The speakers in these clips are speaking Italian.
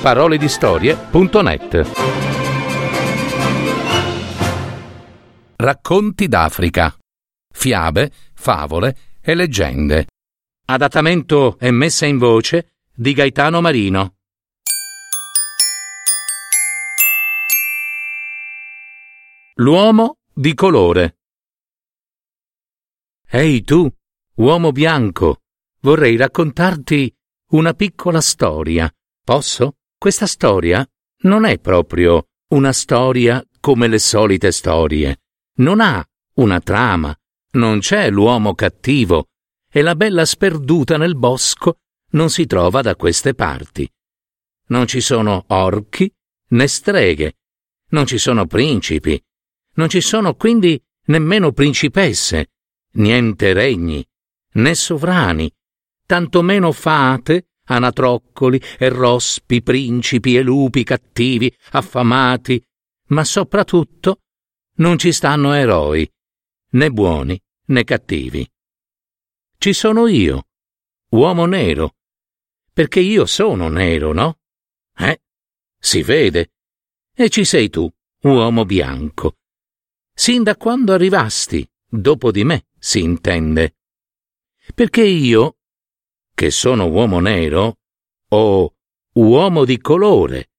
www.paroledistorie.net Racconti d'Africa. Fiabe, favole e leggende. Adattamento e messa in voce di Gaetano Marino. L'uomo di colore. Ehi tu, uomo bianco, vorrei raccontarti una piccola storia. Posso? Questa storia non è proprio una storia come le solite storie. Non ha una trama, non c'è l'uomo cattivo e la bella sperduta nel bosco non si trova da queste parti. Non ci sono orchi né streghe, non ci sono principi, non ci sono quindi nemmeno principesse, niente regni, né sovrani, tantomeno fate, anatroccoli e rospi, principi e lupi cattivi, affamati, ma soprattutto non ci stanno eroi, né buoni né cattivi. Ci sono io, uomo nero, perché io sono nero, no? Eh? Si vede. E ci sei tu, uomo bianco. Sin da quando arrivasti, dopo di me, si intende. Perché io, che sono uomo nero, o uomo di colore,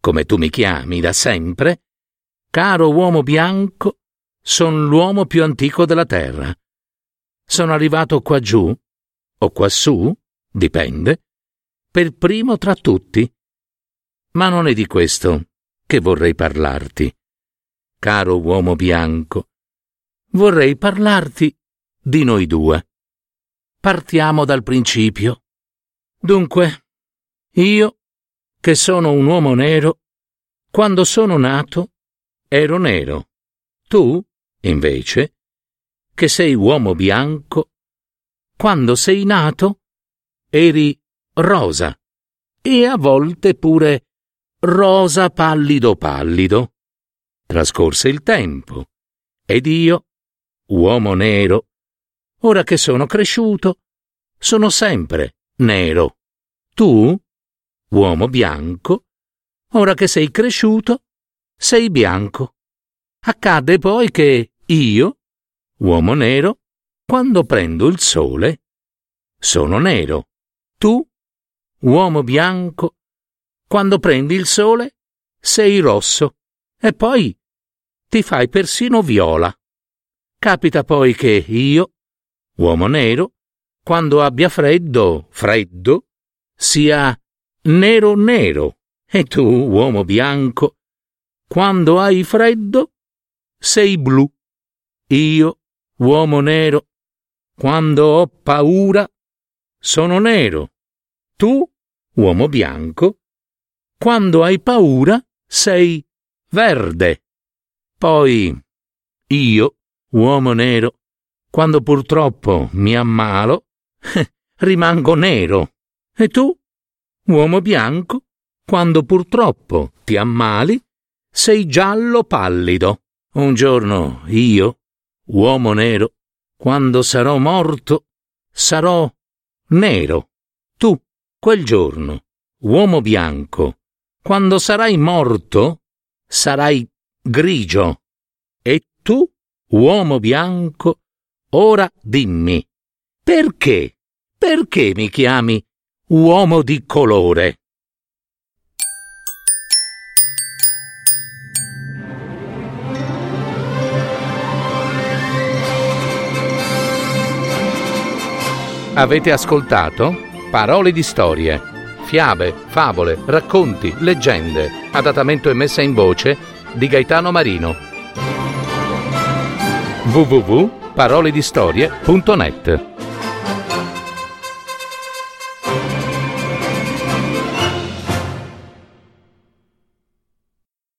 come tu mi chiami da sempre, caro uomo bianco, son l'uomo più antico della terra. Sono arrivato qua giù, o quassù, dipende, per primo tra tutti. Ma non è di questo che vorrei parlarti. Caro uomo bianco, vorrei parlarti di noi due. Partiamo dal principio. Dunque, io, che sono un uomo nero, quando sono nato, ero nero. Tu, invece, che sei uomo bianco, quando sei nato, eri rosa e a volte pure rosa pallido pallido. Trascorse il tempo ed io, uomo nero, ora che sono cresciuto, sono sempre nero. Tu, uomo bianco, ora che sei cresciuto, sei bianco. Accade poi che io, uomo nero, quando prendo il sole, sono nero. Tu, uomo bianco, quando prendi il sole, sei rosso e poi ti fai persino viola. Capita poi che io, uomo nero, quando abbia freddo, freddo, sia nero nero, e tu, uomo bianco, quando hai freddo, sei blu. Io, uomo nero, quando ho paura, sono nero. Tu, uomo bianco, quando hai paura, sei verde. Poi, io, uomo nero, quando purtroppo mi ammalo, rimango nero. E tu, uomo bianco, quando purtroppo ti ammali, sei giallo pallido. Un giorno io, uomo nero, quando sarò morto, sarò nero. Tu, quel giorno, uomo bianco, quando sarai morto, sarai grigio. E tu, uomo bianco, ora dimmi, perché, perché mi chiami uomo di colore? Avete ascoltato Parole di storie, fiabe, favole, racconti, leggende, adattamento e messa in voce di Gaetano Marino. www.paroledistorie.net